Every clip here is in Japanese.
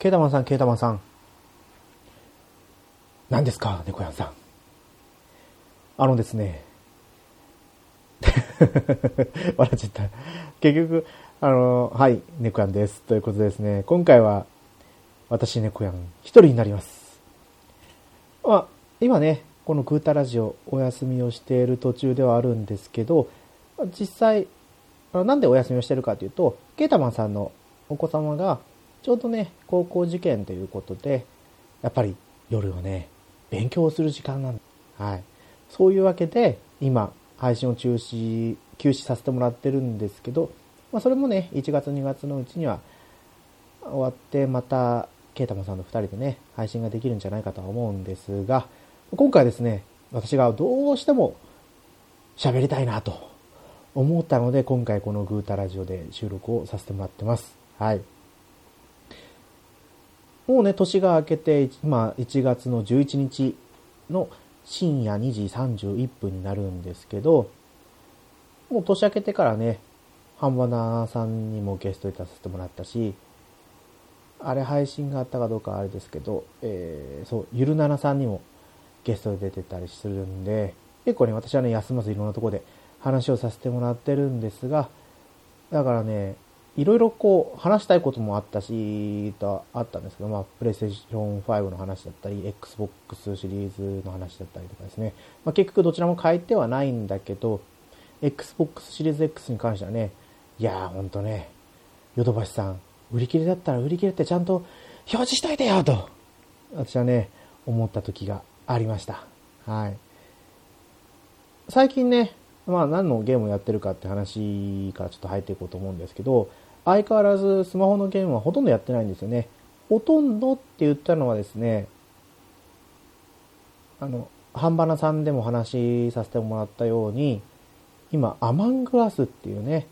ケータマンさん、ケータマンさん。何ですか、猫やんさん。あのですね。笑っちゃった。結局、あの、はい、猫やんです。ということですね。今回は、私猫やん一人になります。まあ、今ね、このグータラジオお休みをしている途中ではあるんですけど、実際、なんでお休みをしてるかというと、ケータマンさんのお子様がちょうどね、高校受験ということで、やっぱり夜はね、勉強する時間なんだ。はい。そういうわけで、今、配信を中止、休止させてもらってるんですけど、まあ、それもね、1月2月のうちには終わって、また、ケイタマさんの2人でね、配信ができるんじゃないかとは思うんですが、今回ですね、私がどうしても喋りたいなと思ったので、今回このグータラジオで収録をさせてもらってます。はい。もうね、年が明けて、まあ、1月の11日の深夜2時31分になるんですけど、もう年明けてからね、ハンバナーさんにもゲストで出させてもらったし、あれ配信があったかどうかあれですけど、えー、そう、ゆるななさんにもゲストで出てたりするんで、結構ね、私はね、休まずいろんなとこで話をさせてもらってるんですが、だからね、いろいろこう話したいこともあったし、とあったんですけど、まあ、プレイステーション5の話だったり、Xbox シリーズの話だったりとかですね。まあ、結局どちらも変えてはないんだけど、Xbox シリーズ X に関してはね、いやーほんとね、ヨドバシさん、売り切れだったら売り切れってちゃんと表示しといてよと、私はね、思った時がありました。はい。最近ね、まあ何のゲームをやってるかって話からちょっと入っていこうと思うんですけど、相変わらずスマホのゲームはほとんどやってないんですよね。ほとんどって言ったのはですね、あの、半ばなさんでも話させてもらったように、今、アマングアスっていうね、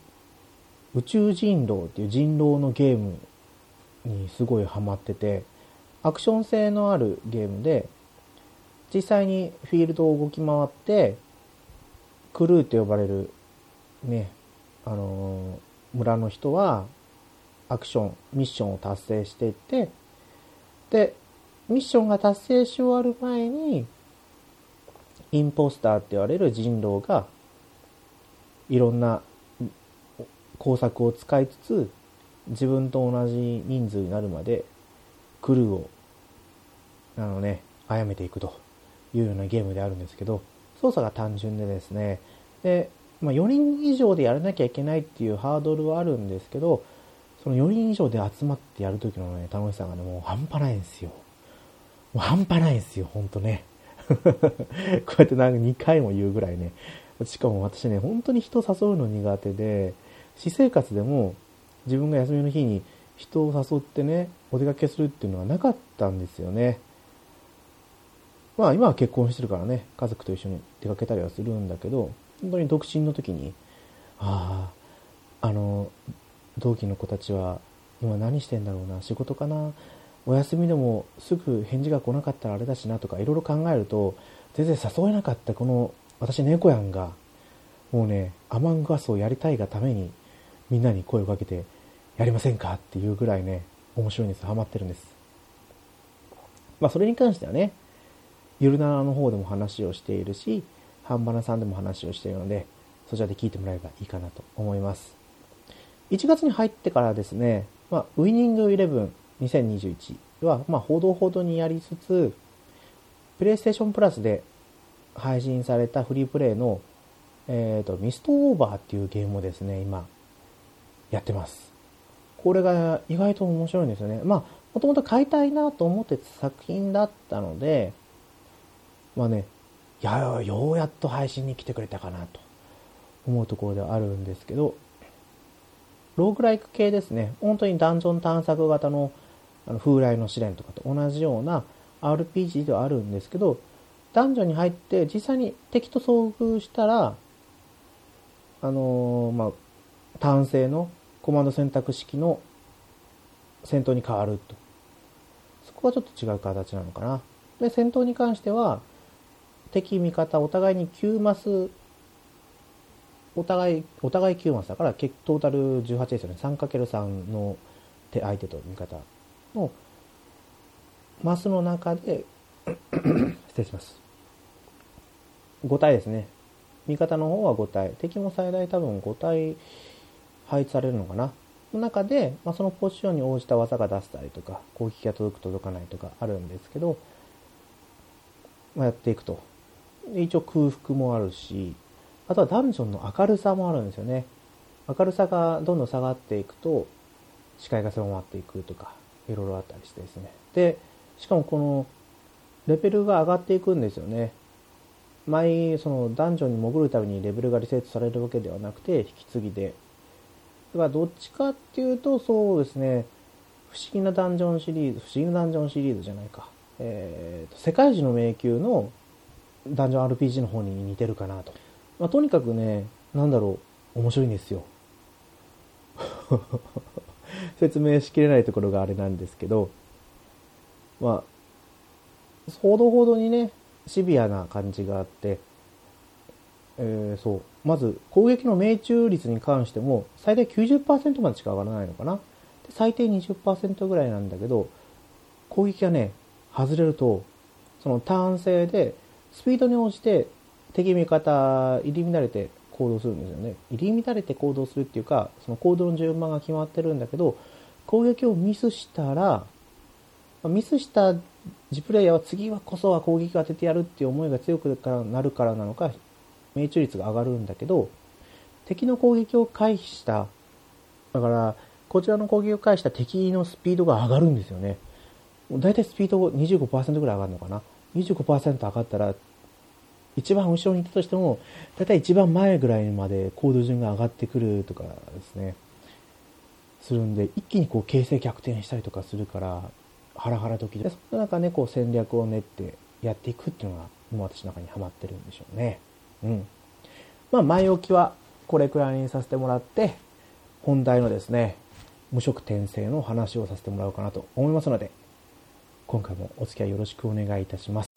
宇宙人狼っていう人狼のゲームにすごいハマってて、アクション性のあるゲームで、実際にフィールドを動き回って、クルーと呼ばれる、ね、あの村の人はアクション、ミッションを達成していって、で、ミッションが達成し終わる前に、インポスターって言われる人狼が、いろんな工作を使いつつ、自分と同じ人数になるまで、クルーを、あのね、殺めていくというようなゲームであるんですけど、操作が単純でですね、で、まあ、4人以上でやらなきゃいけないっていうハードルはあるんですけど、その4人以上で集まってやるときのね、楽しさがね、もう半端ないんですよ。もう半端ないんですよ、ほんとね。こうやってなんか2回も言うぐらいね。しかも私ね、本当に人を誘うの苦手で、私生活でも自分が休みの日に人を誘ってね、お出かけするっていうのはなかったんですよね。まあ今は結婚してるからね、家族と一緒に出かけたりはするんだけど、本当に独身の時に、ああ、あの、同期の子たちは今何してんだろうな、仕事かな、お休みでもすぐ返事が来なかったらあれだしなとかいろいろ考えると、全然誘えなかったこの私猫やんが、もうね、アマングアスをやりたいがためにみんなに声をかけてやりませんかっていうぐらいね、面白いんです。ハマってるんです。まあそれに関してはね、ゆるならの方でも話をしているし、半ばなさんでも話をしているので、そちらで聞いてもらえばいいかなと思います。1月に入ってからですね、まあ、ウィニングイレブン2021は、まあ、報道報道にやりつつ、プレイステーションプラスで配信されたフリープレイの、えっ、ー、と、ミストオーバーっていうゲームをですね、今、やってます。これが意外と面白いんですよね。まあ、もともと買いたいなと思ってた作品だったので、まあね、いや、ようやっと配信に来てくれたかなと思うところではあるんですけど、ローグライク系ですね。本当にダンジョン探索型のあの風来の試練とかと同じような RPG ではあるんですけど、ダンジョンに入って実際に敵と遭遇したら、あのー、まあ、単性のコマンド選択式の戦闘に変わると。そこはちょっと違う形なのかな。で、戦闘に関しては、敵味方お互いに9マスお互いお互い9マスだからトータル18ですよね。3×3 の手相手と味方のマスの中で 失礼します。5体ですね。味方の方は5体。敵も最大多分5体配置されるのかな。の中で、まあ、そのポジションに応じた技が出せたりとか攻撃が届く届かないとかあるんですけど、まあ、やっていくと。一応空腹もあるしあとはダンジョンの明るさもあるんですよね。明るさがどんどん下がっていくと視界が狭まっていくとかいろいろあったりしてですね。でしかもこのレベルが上がっていくんですよね。毎そのダンジョンに潜るためにレベルがリセットされるわけではなくて引き継ぎで。だからどっちかっていうとそうですね。不思議なダンジョンシリーズ不思議なダンジョンシリーズじゃないか。えーと、世界一の迷宮のダンジョン RPG の方に似てるかなと、まあ、とにかくねなんだろう面白いんですよ 説明しきれないところがあれなんですけどまあほどほどにねシビアな感じがあって、えー、そう。まず、攻撃の命中率に関しても、最大90%までしか上がらないのかな。で最低20%ぐらいなんだけど、攻撃がね、外れると、そのターン制で、スピードに応じて、敵味方、入り乱れて行動するんですよね。入り乱れて行動するっていうか、その行動の順番が決まってるんだけど、攻撃をミスしたら、ミスしたジプレイヤーは次はこそは攻撃が当ててやるっていう思いが強くなるからなのか、命中率が上がるんだけど、敵の攻撃を回避した、だから、こちらの攻撃を返した敵のスピードが上がるんですよね。だいたいスピード25%ぐらい上がるのかな。25%上がったら、一番後ろにいたとしても、だいたい一番前ぐらいまでコード順が上がってくるとかですね。するんで、一気にこう形勢逆転したりとかするから、ハラハラ時で、その中ね、こう戦略を練ってやっていくっていうのが、今私の中にはまってるんでしょうね。うん。まあ、前置きはこれくらいにさせてもらって、本題のですね、無色転生の話をさせてもらおうかなと思いますので、今回もお付き合いよろしくお願いいたします。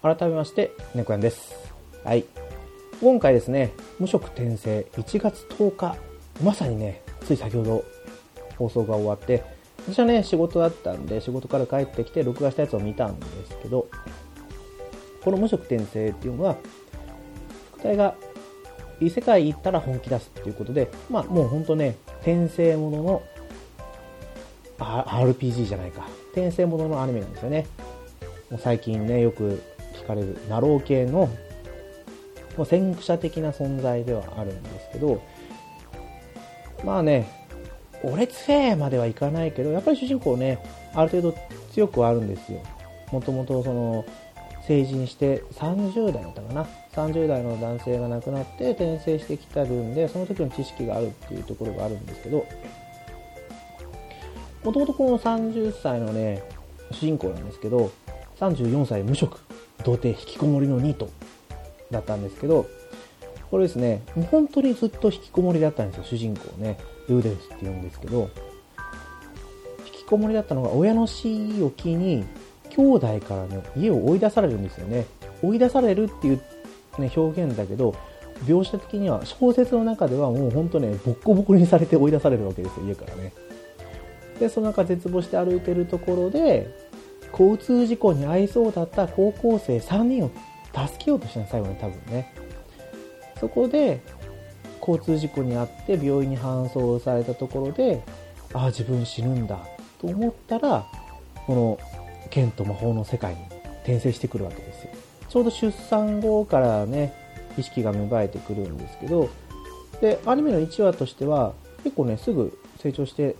改めまして、猫やんです。はい。今回ですね、無職転生1月10日、まさにね、つい先ほど放送が終わって、私はね、仕事だったんで、仕事から帰ってきて録画したやつを見たんですけど、この無職転生っていうのは、副題が異世界行ったら本気出すっていうことで、まあもうほんとね、転生ものの、RPG じゃないか。転生もののアニメなんですよね。もう最近ね、よく聞かれるナロー系のもう先駆者的な存在ではあるんですけどまあね俺強えまではいかないけどやっぱり主人公ねある程度強くはあるんですよもともとその成人して30代だったかな30代の男性が亡くなって転生してきた分でその時の知識があるっていうところがあるんですけどもともとこの30歳のね主人公なんですけど34歳無職童貞引きこもりのニートだったんですけど、これですね、本当にずっと引きこもりだったんですよ、主人公ね。ルーデルスって言うんですけど、引きこもりだったのが親の死を機に、兄弟からね、家を追い出されるんですよね。追い出されるっていう、ね、表現だけど、描写的には小説の中ではもう本当ね、ボッコボコにされて追い出されるわけですよ、家からね。で、その中絶望して歩いてるところで、交通事故に遭いそうだった高校生3人を助けようとしたの、最後に多分ね。そこで、交通事故に遭って病院に搬送されたところで、ああ、自分死ぬんだと思ったら、この剣と魔法の世界に転生してくるわけですよ。ちょうど出産後からね、意識が芽生えてくるんですけど、で、アニメの1話としては、結構ね、すぐ成長して、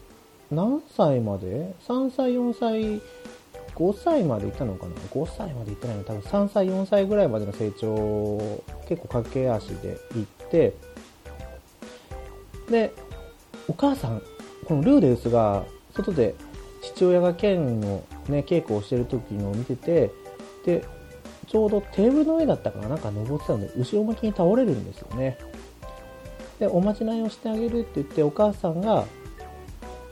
何歳まで ?3 歳、4歳5歳まで行ったのかな ?5 歳まで行ってないの？多分3歳、4歳ぐらいまでの成長結構駆け足で行って、で、お母さん、このルーデウスが外で父親が剣のね、稽古をしてる時のを見てて、で、ちょうどテーブルの上だったかななんか登ってたので、後ろ向きに倒れるんですよね。で、おまじないをしてあげるって言って、お母さんが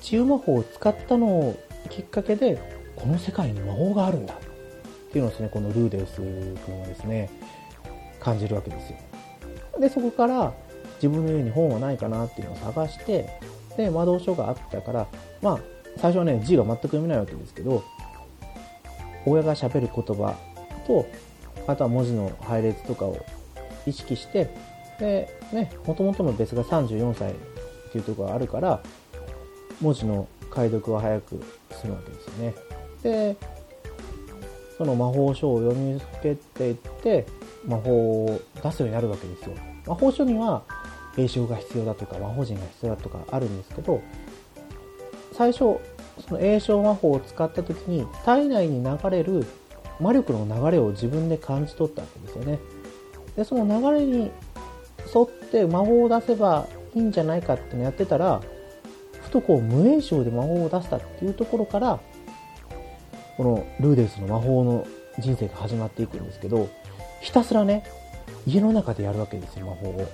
治癒魔法を使ったのをきっかけでこの世界に魔法があるんだっていうのをですね、このルーデウス君はですね、感じるわけですよ。で、そこから自分の家に本はないかなっていうのを探して、で、魔導書があったから、まあ、最初はね、字が全く読めないわけですけど、親が喋る言葉と、あとは文字の配列とかを意識して、で、ね、もともとの別が34歳っていうところがあるから、文字の解読は早く済むわけですよね。で、その魔法書を読みつけていって、魔法を出すようになるわけですよ。魔法書には、栄唱が必要だとか、魔法陣が必要だとかあるんですけど、最初、その栄唱魔法を使った時に、体内に流れる魔力の流れを自分で感じ取ったわけですよね。で、その流れに沿って魔法を出せばいいんじゃないかってのやってたら、ふとこう無栄唱で魔法を出したっていうところから、このルーデウスの魔法の人生が始まっていくんですけど、ひたすらね、家の中でやるわけですよ、魔法を。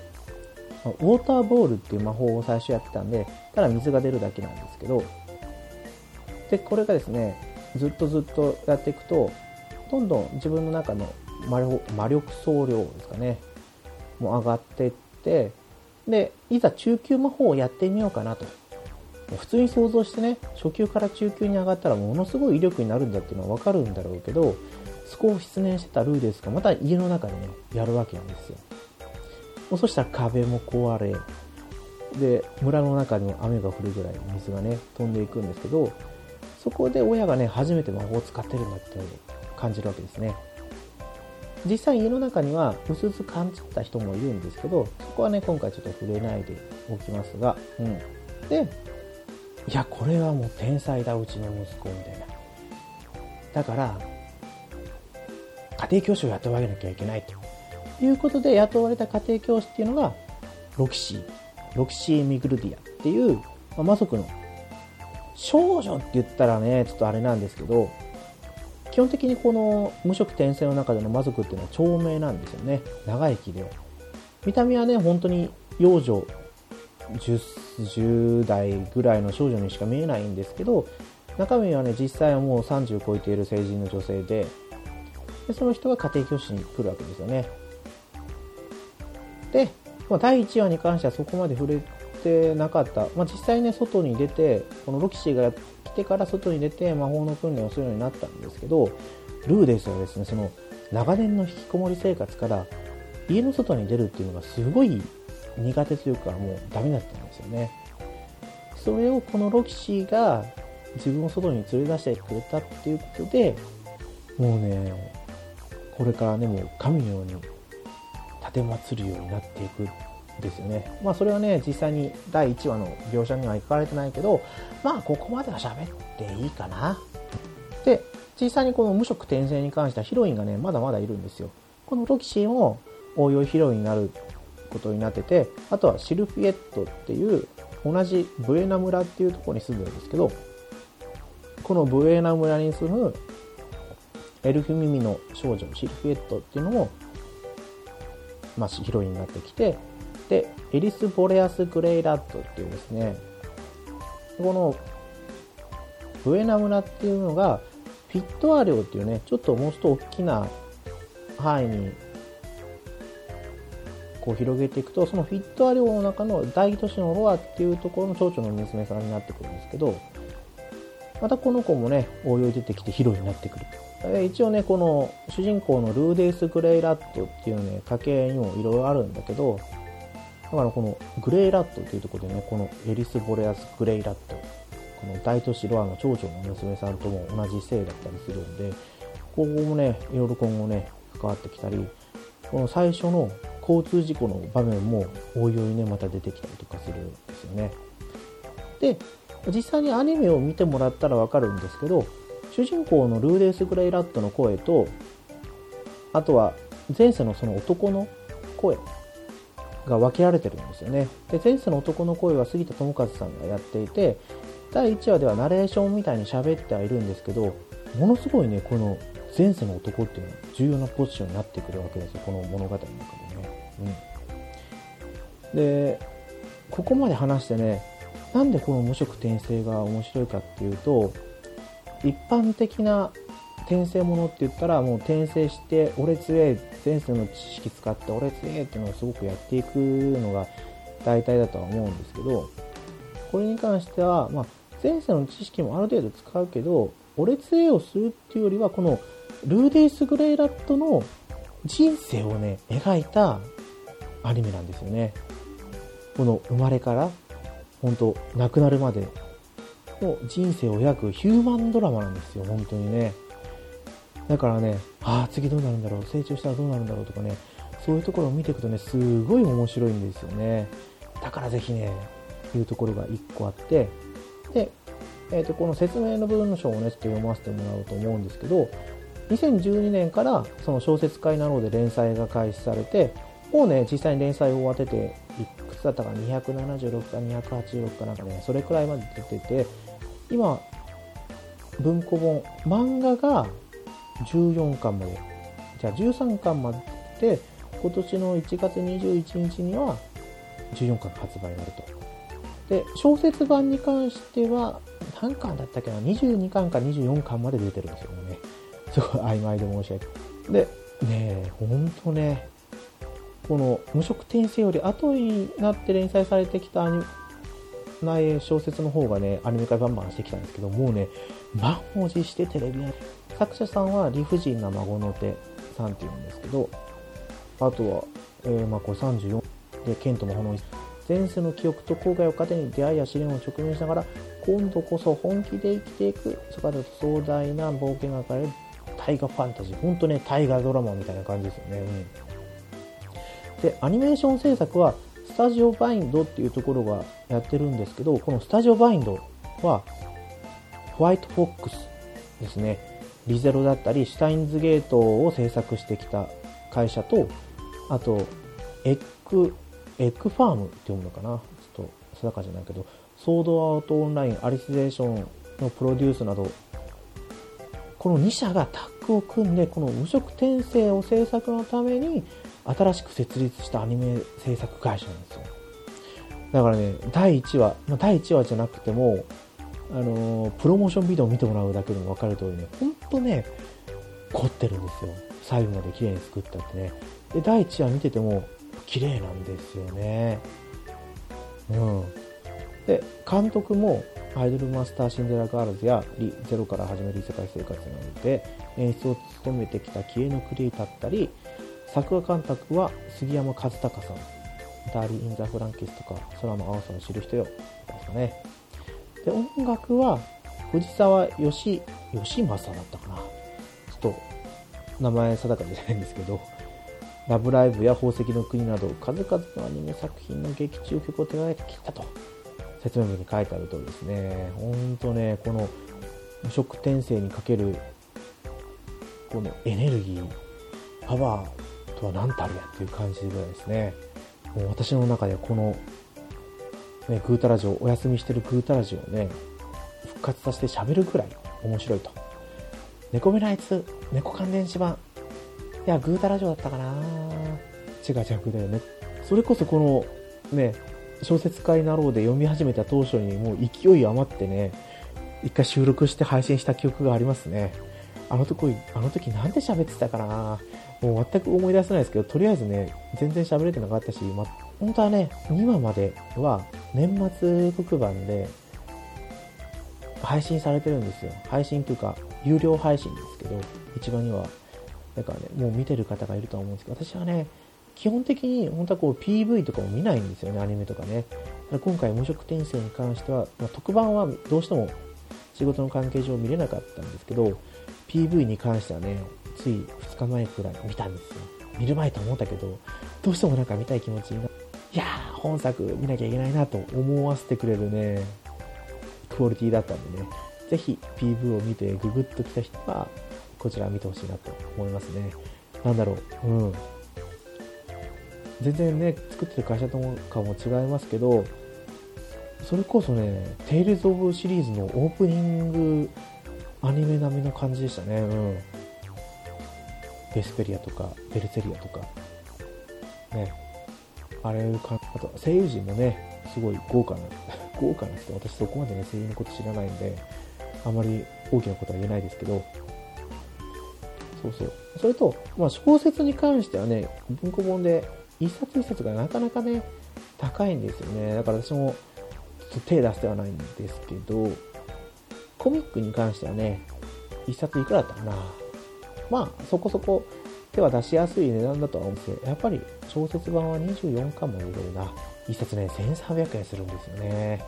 ウォーターボールっていう魔法を最初やってたんで、ただ水が出るだけなんですけど、で、これがですね、ずっとずっとやっていくと、どんどん自分の中の魔力総量ですかね、もう上がっていって、で、いざ中級魔法をやってみようかなと。普通に想像してね、初級から中級に上がったらものすごい威力になるんだっていうのはわかるんだろうけど、そこを失念してたルーですが、また家の中でね、やるわけなんですよ。そしたら壁も壊れ、で、村の中に雨が降るぐらい水がね、飛んでいくんですけど、そこで親がね、初めて魔法を使ってるんだって感じるわけですね。実際家の中には薄々感じた人もいるんですけど、そこはね、今回ちょっと触れないでおきますが、うん。で、いや、これはもう天才だ、うちの息子、みたいな。だから、家庭教師を雇われなきゃいけないと。いうことで雇われた家庭教師っていうのが、ロキシー、ロキシー・ミグルディアっていう、まあ、魔族の少女って言ったらね、ちょっとあれなんですけど、基本的にこの無職転生の中での魔族っていうのは長命なんですよね。長生きで。見た目はね、本当に幼女 10, 10代ぐらいの少女にしか見えないんですけど、中身はね、実際はもう30超えている成人の女性で、でその人が家庭教師に来るわけですよね。で、まあ、第1話に関してはそこまで触れてなかった。まあ、実際ね、外に出て、このロキシーが来てから外に出て魔法の訓練をするようになったんですけど、ルーデスはですね、その長年の引きこもり生活から家の外に出るっていうのがすごい苦手というかもうダメだったんですよね。それをこのロキシーが自分を外に連れ出してくれたっていうことで、もうね、これからね、もう神のように立てるようになっていくですよね。まあそれはね、実際に第1話の描写には書かれてないけど、まあここまでは喋っていいかな。で、実際にこの無色転生に関してはヒロインがね、まだまだいるんですよ。このロキシーも応用ヒロインになることになってて、あとはシルフィエットっていう同じブエナ村っていうところに住んでるんですけど、このブエナ村に住むエルフ耳の少女シルフィエットっていうのも、まあ、ヒロインになってきて、で、エリス・ボレアス・グレイラッドっていうですね、このブエナ村っていうのが、フィットア領っていうね、ちょっともうちょっと大きな範囲にこう広げていくと、そのフィットア領の中の大都市のロアっていうところの町長の娘さんになってくるんですけど、またこの子もね、応用出てきてヒロインになってくると。一応ね、この主人公のルーデイス・グレイラットっていうね、家系にもいろいろあるんだけど、だからこのグレイラットっていうところでね、このエリス・ボレアス・グレイラット、この大都市ロアの町長の娘さんとも同じ姓だったりするんで、ここもね、いろいろ今後ね、関わってきたり、この最初の交通事故の場面も応用にね、また出てきたりとかするんですよね。で、実際にアニメを見てもらったらわかるんですけど、主人公のルーデース・グレイラットの声と、あとは前世のその男の声が分けられてるんですよね。で、前世の男の声は杉田智和さんがやっていて、第1話ではナレーションみたいに喋ってはいるんですけど、ものすごいね、この前世の男っていうのは重要なポジションになってくるわけですよ、この物語の中でね。うん。で、ここまで話してね、なんでこの無色転生が面白いかっていうと、一般的な転生ものって言ったらもう転生して俺強え前世の知識使って俺強えっていうのをすごくやっていくのが大体だとは思うんですけどこれに関しては、まあ、前世の知識もある程度使うけど俺強えをするっていうよりはこのルーデイス・グレイラットの人生をね描いたアニメなんですよね。この生まれから本当亡くなるまでの人生を描くヒューマンドラマなんですよ本当にねだからね、ああ、次どうなるんだろう、成長したらどうなるんだろうとかね、そういうところを見ていくとね、すごい面白いんですよね。だからぜひね、いうところが1個あって、で、えー、とこの説明の文章をね、ちょっと読ませてもらおうと思うんですけど、2012年からその小説家なろうで連載が開始されて、もうね、実際に連載を終わってて、いくつだったか276か286かなんかね、それくらいまで出てて、今、文庫本、漫画が14巻まで、じゃあ13巻までで、今年の1月21日には14巻発売になると。で、小説版に関しては、何巻だったっけな ?22 巻か24巻まで出てるんですよね。すごい曖昧で申し訳ない。で、ねえ、ほんとね、この無色転生より後になって連載されてきた内小説の方がね、アニメ化バンバンしてきたんですけど、もうね、満文字してテレビや作者さんは理不尽な孫の手さんっていうんですけど、あとは、えー、まあこれ34で、ケントも炎前世の記憶と後悔を糧に出会いや試練を直面しながら、今度こそ本気で生きていく、そこで壮大な冒険が書かれる大河ファンタジー。ほんとね、大河ドラマみたいな感じですよね。うん、で、アニメーション制作は、スタジオバインドっていうところがやってるんですけど、このスタジオバインドは、ホワイトフォックスですね。リゼロだったり、シュタインズゲートを制作してきた会社と、あと、エッグ、エッグファームって読むのかなちょっと定かじゃないけど、ソードアウトオンライン、アリスゼーションのプロデュースなど、この2社がタッグを組んで、この無色転生を制作のために、新しく設立したアニメ制作会社なんですよ。だからね、第1話、まあ、第1話じゃなくても、あのプロモーションビデオを見てもらうだけでも分かる通りね、ほんとね、凝ってるんですよ。最後まで綺麗に作ったってね。で、第1話見てても、綺麗なんですよね。うん。で、監督も、アイドルマスターシンデレラガールズやリゼロから始める異世界生活なので、演出を務めてきたキエノクリエイターだったり、作画監督は杉山和孝さん。ダーリン・イン・ザ・フランキスとか、空の青さを知る人よ。ですかね。で、音楽は藤沢義、義正だったかな。ちょっと名前定かじゃないんですけど、ラブライブや宝石の国など数々のアニメ作品の劇中曲を手がけてきたと説明文に書いてある通りですね。ほんとね、この無職転生にかけるこのエネルギー、パワーとは何たるやっていう感じぐらいですね。もう私の中でこのね、グータラジオ、お休みしてるグータラジオをね、復活させて喋るくらい面白いと。猫目のあいつ、猫関連版。いや、グータラジオだったかな違う違うだよね。それこそこの、ね、小説家になろうで読み始めた当初にもう勢い余ってね、一回収録して配信した記憶がありますね。あの時、あの時なんで喋ってたかなもう全く思い出せないですけど、とりあえずね、全然喋れてなかったし、ま、本当はね、2話までは年末特番で配信されてるんですよ。配信というか、有料配信ですけど、一番には、だからね、もう見てる方がいるとは思うんですけど、私はね、基本的に本当はこう PV とかも見ないんですよね、アニメとかね。だから今回無色転生に関しては、まあ、特番はどうしても仕事の関係上見れなかったんですけど、PV に関してはね、つい2日前くらい見たんですよ。見る前と思ったけど、どうしてもなんか見たい気持ちにな、いやー、本作見なきゃいけないなと思わせてくれるね、クオリティだったんでね、ぜひ PV を見てググッと来た人は、こちら見てほしいなと思いますね。なんだろう、うん。全然ね、作ってる会社とかも違いますけど、それこそね、テイルズ・オブシリーズのオープニングアニメ並みの感じでしたね。うん。ベスペリアとか、ベルセリアとか、ね、あれか、あと声優陣もね、すごい豪華な、豪華な人、私そこまでね、声優のこと知らないんで、あまり大きなことは言えないですけど、そうそう。それと、まあ、小説に関してはね、文庫本で一冊一冊がなかなかね、高いんですよね。だから私もちょっと手出してはないんですけど、コミックに関してはね、一冊いくらだったかな。まあ、そこそこ手は出しやすい値段だとは思うんですけど、やっぱり小説版は24巻も入れるな。一冊ね、1300円するんですよね。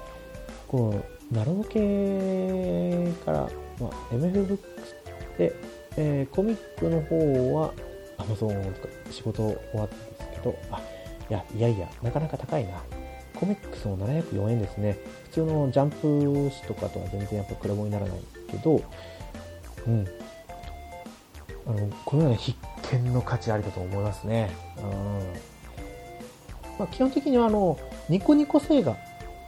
この、ナロー系から、まあ、MF ブックスで、えー、コミックの方は Amazon とか仕事終わったんですけど、あ、いや、いやいや、なかなか高いな。コミックスも704円ですね。普通のジャンプ紙とかとは全然やっぱ比べにならないけど、うん。あの、このような必見の価値ありだと思いますね。うん。まあ、基本的にはあの、ニコニコ星画。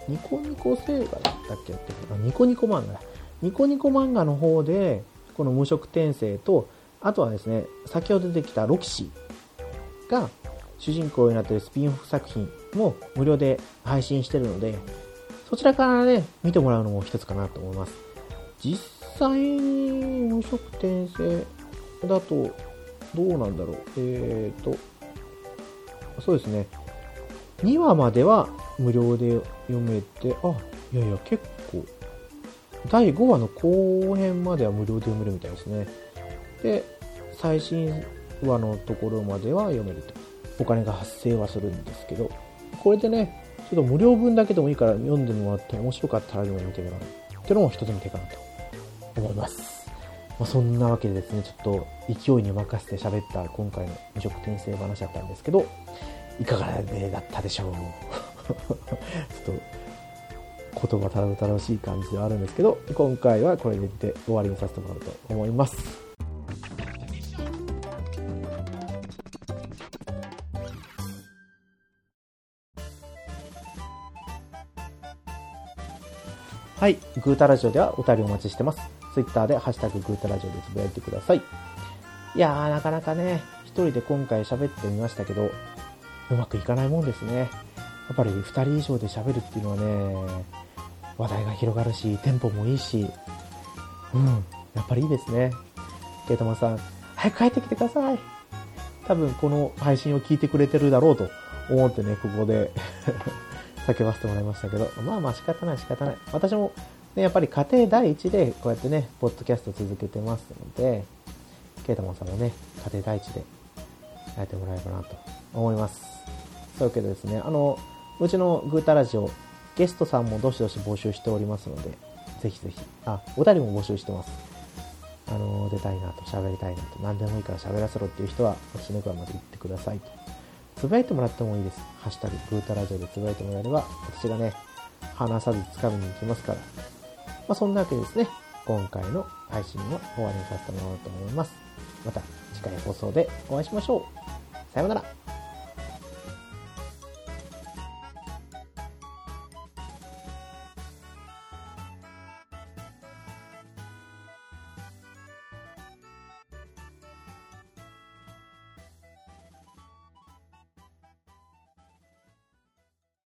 ニコニコ星画だったっけってニコニコ漫画。ニコニコ漫画の方で、この無色転生と、あとはですね、先ほど出てきたロキシーが主人公になっているスピンオフ作品も無料で配信してるので、そちらからね、見てもらうのも一つかなと思います。実際に無色転生だと、どうなんだろう。えーと、そうですね。2話までは無料で読めて、あ、いやいや、結構、第5話の後編までは無料で読めるみたいですね。で、最新話のところまでは読めると。お金が発生はするんですけど、これでね、ちょっと無料分だけでもいいから読んでもらって面白かったら読んでもらうっていうのも一つの手かなと思います。まあ、そんなわけでですね、ちょっと勢いに任せて喋った今回の無職転生話だったんですけど、いかがだったでしょう？ちょっと言葉たらたらしい感じではあるんですけど、今回はこれで終わりにさせてもらおうと思います。はい。グータラジオではお便りお待ちしてます。ツイッターでハッシュタググータラジオでつぶやいてください。いやー、なかなかね、一人で今回喋ってみましたけど、うまくいかないもんですね。やっぱり二人以上で喋るっていうのはね、話題が広がるし、テンポもいいし、うん、やっぱりいいですね。ケイタマさん、早く帰ってきてください。多分この配信を聞いてくれてるだろうと思ってね、ここで 叫ばせてもらいましたけど、まあまあ仕方ない仕方ない。私も、ね、やっぱり家庭第一でこうやってね、ポッドキャスト続けてますので、ケイタマンさんもね、家庭第一でやってもらえればなと思います。そういうわけでですね、あの、うちのグータラジオ、ゲストさんもどしどし募集しておりますので、ぜひぜひ、あ、お便りも募集してます。あの、出たいなと、喋りたいなと、何でもいいから喋らせろっていう人は、私の側まで行ってくださいと。つぶやいてもらってもいいです。ハッシュタグ、グータラジオでつぶやいてもらえれば、私がね、話さず掴みに行きますから。まあ、そんなわけですね。今回の配信は終わりにさせてもらおうと思います。また次回放送でお会いしましょう。さようなら。